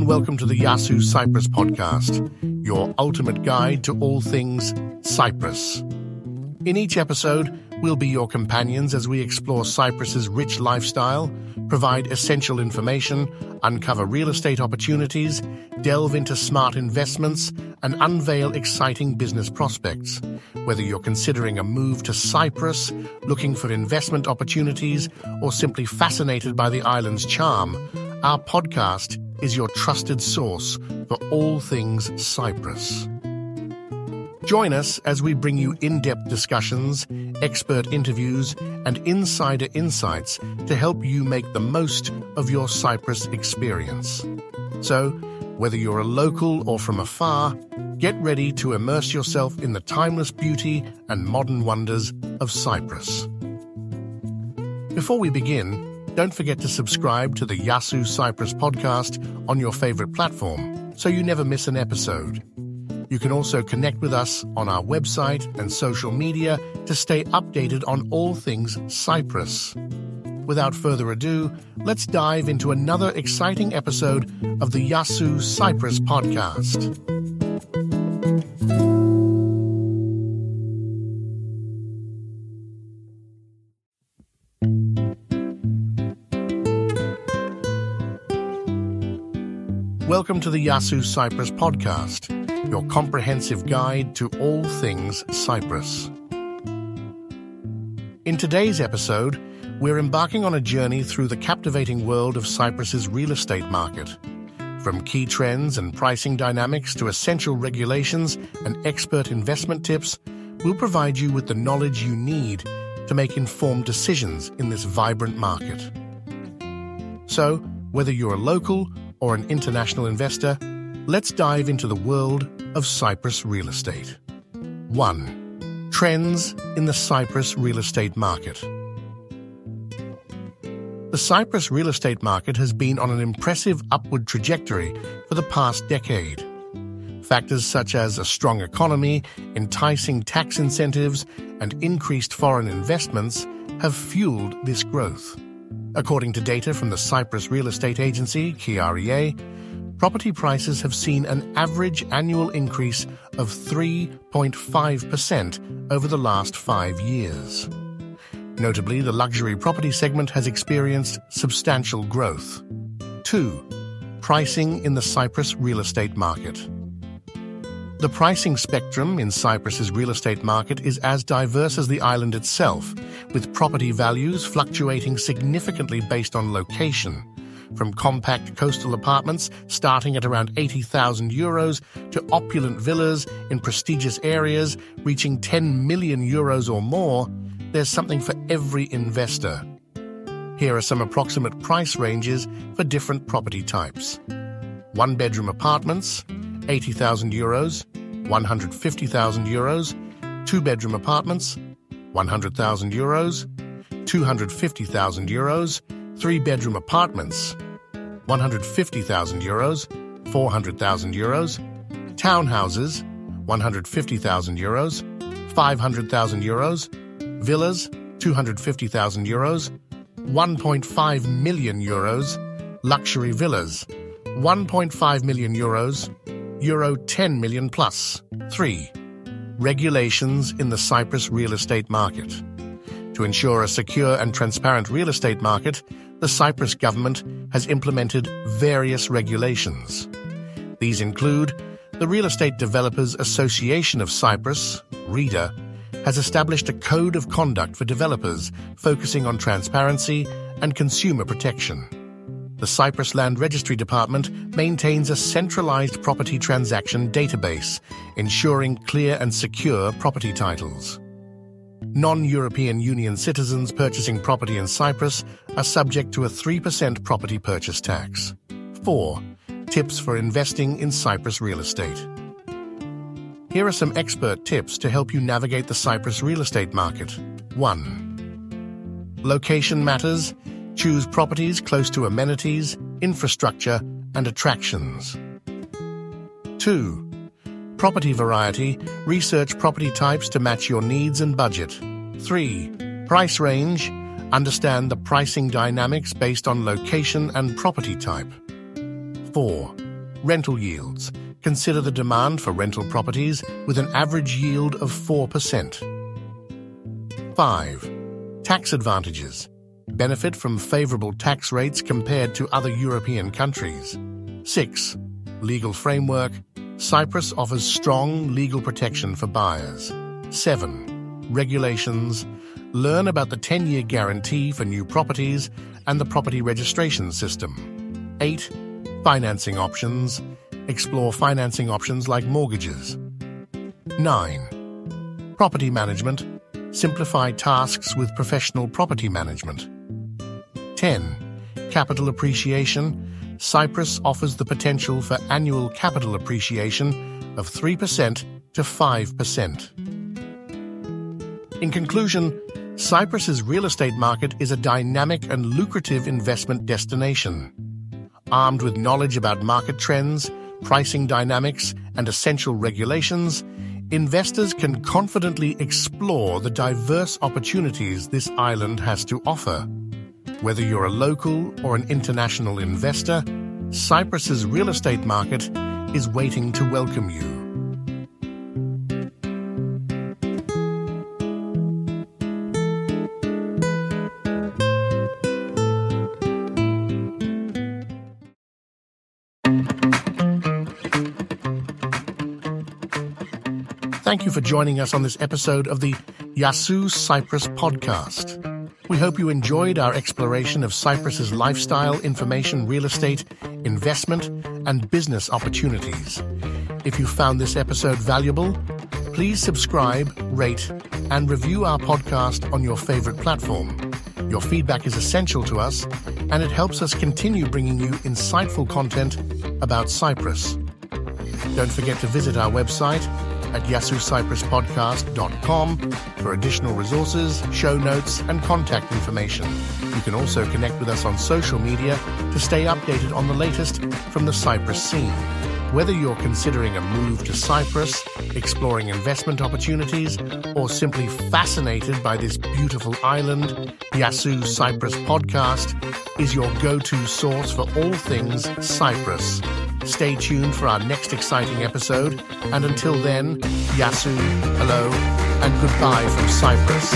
and welcome to the Yasoo Cyprus podcast, your ultimate guide to all things Cyprus. In each episode, we'll be your companions as we explore Cyprus's rich lifestyle, provide essential information, uncover real estate opportunities, delve into smart investments, and unveil exciting business prospects. Whether you're considering a move to Cyprus, looking for investment opportunities, or simply fascinated by the island's charm, our podcast is your trusted source for all things Cyprus. Join us as we bring you in depth discussions, expert interviews, and insider insights to help you make the most of your Cyprus experience. So, whether you're a local or from afar, get ready to immerse yourself in the timeless beauty and modern wonders of Cyprus. Before we begin, don't forget to subscribe to the Yasoo Cyprus podcast on your favorite platform so you never miss an episode. You can also connect with us on our website and social media to stay updated on all things Cyprus. Without further ado, let's dive into another exciting episode of the Yasoo Cyprus podcast. Welcome to the Yasoo Cyprus podcast, your comprehensive guide to all things Cyprus. In today's episode, we're embarking on a journey through the captivating world of Cyprus's real estate market. From key trends and pricing dynamics to essential regulations and expert investment tips, we'll provide you with the knowledge you need to make informed decisions in this vibrant market. So, whether you're a local or an international investor, let's dive into the world of Cyprus real estate. 1. Trends in the Cyprus real estate market. The Cyprus real estate market has been on an impressive upward trajectory for the past decade. Factors such as a strong economy, enticing tax incentives, and increased foreign investments have fueled this growth. According to data from the Cyprus real estate agency, KREA, property prices have seen an average annual increase of 3.5% over the last five years. Notably, the luxury property segment has experienced substantial growth. 2. Pricing in the Cyprus real estate market. The pricing spectrum in Cyprus's real estate market is as diverse as the island itself, with property values fluctuating significantly based on location, from compact coastal apartments starting at around 80,000 euros to opulent villas in prestigious areas reaching 10 million euros or more, there's something for every investor. Here are some approximate price ranges for different property types. One bedroom apartments, 80,000 euros, 150,000 euros, two bedroom apartments, 100,000 euros, 250,000 euros, three bedroom apartments, 150,000 euros, 400,000 euros, townhouses, 150,000 euros, 500,000 euros, villas, 250,000 euros, 1.5 million euros, luxury villas, 1.5 million euros, Euro 10 million plus. 3. Regulations in the Cyprus real estate market. To ensure a secure and transparent real estate market, the Cyprus government has implemented various regulations. These include the Real Estate Developers Association of Cyprus, REDA, has established a code of conduct for developers focusing on transparency and consumer protection. The Cyprus Land Registry Department maintains a centralized property transaction database, ensuring clear and secure property titles. Non-European Union citizens purchasing property in Cyprus are subject to a 3% property purchase tax. 4. Tips for investing in Cyprus real estate. Here are some expert tips to help you navigate the Cyprus real estate market. 1. Location matters Choose properties close to amenities, infrastructure, and attractions. 2. Property variety. Research property types to match your needs and budget. 3. Price range. Understand the pricing dynamics based on location and property type. 4. Rental yields. Consider the demand for rental properties with an average yield of 4%. 5. Tax advantages. Benefit from favorable tax rates compared to other European countries. 6. Legal framework. Cyprus offers strong legal protection for buyers. 7. Regulations. Learn about the 10 year guarantee for new properties and the property registration system. 8. Financing options. Explore financing options like mortgages. 9. Property management. Simplify tasks with professional property management. 10. Capital appreciation. Cyprus offers the potential for annual capital appreciation of 3% to 5%. In conclusion, Cyprus's real estate market is a dynamic and lucrative investment destination. Armed with knowledge about market trends, pricing dynamics, and essential regulations, investors can confidently explore the diverse opportunities this island has to offer. Whether you're a local or an international investor, Cyprus's real estate market is waiting to welcome you. Thank you for joining us on this episode of the Yasoo Cyprus podcast. We hope you enjoyed our exploration of Cyprus's lifestyle, information, real estate, investment, and business opportunities. If you found this episode valuable, please subscribe, rate, and review our podcast on your favorite platform. Your feedback is essential to us, and it helps us continue bringing you insightful content about Cyprus. Don't forget to visit our website at yasoocypruspodcast.com for additional resources, show notes, and contact information. You can also connect with us on social media to stay updated on the latest from the Cyprus scene. Whether you're considering a move to Cyprus, exploring investment opportunities, or simply fascinated by this beautiful island, Yasoo Cyprus Podcast is your go to source for all things Cyprus. Stay tuned for our next exciting episode, and until then, Yasu, hello, and goodbye from Cyprus.